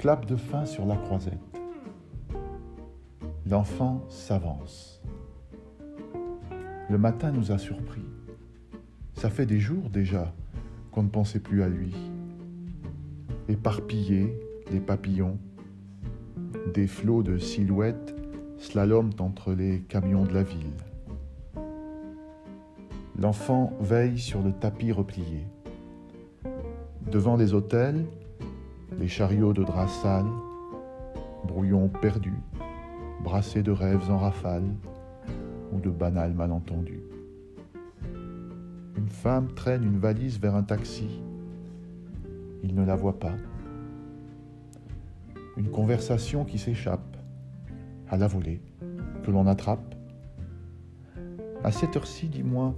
clap de fin sur la croisette. L'enfant s'avance. Le matin nous a surpris. Ça fait des jours déjà qu'on ne pensait plus à lui. Éparpillés, les papillons, des flots de silhouettes slaloment entre les camions de la ville. L'enfant veille sur le tapis replié. Devant les hôtels, les chariots de drap sales, brouillons perdus, brassés de rêves en rafale ou de banals malentendus. Une femme traîne une valise vers un taxi. Il ne la voit pas. Une conversation qui s'échappe, à la volée, que l'on attrape. À cette heure-ci, dis-moi,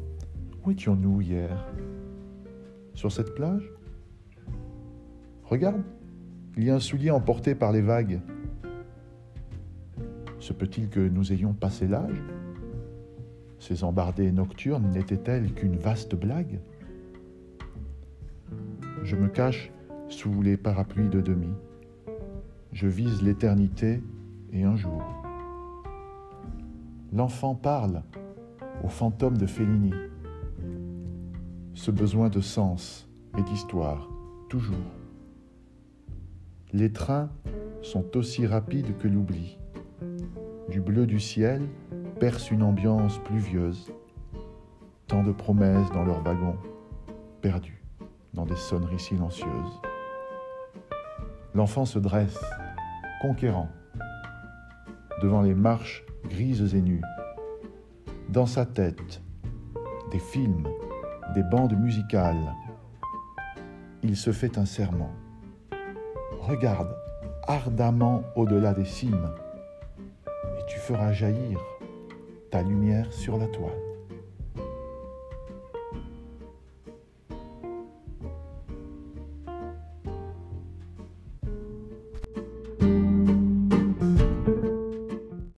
où étions-nous hier? Sur cette plage? Regarde, il y a un soulier emporté par les vagues. Se peut-il que nous ayons passé l'âge? Ces embardées nocturnes n'étaient-elles qu'une vaste blague? Je me cache sous les parapluies de demi. Je vise l'éternité et un jour. L'enfant parle au fantôme de Fellini. Ce besoin de sens et d'histoire, toujours. Les trains sont aussi rapides que l'oubli. Du bleu du ciel perce une ambiance pluvieuse. Tant de promesses dans leurs wagons, perdus dans des sonneries silencieuses. L'enfant se dresse, conquérant, devant les marches grises et nues. Dans sa tête, des films, des bandes musicales. Il se fait un serment regarde ardemment au-delà des cimes, et tu feras jaillir ta lumière sur la toile.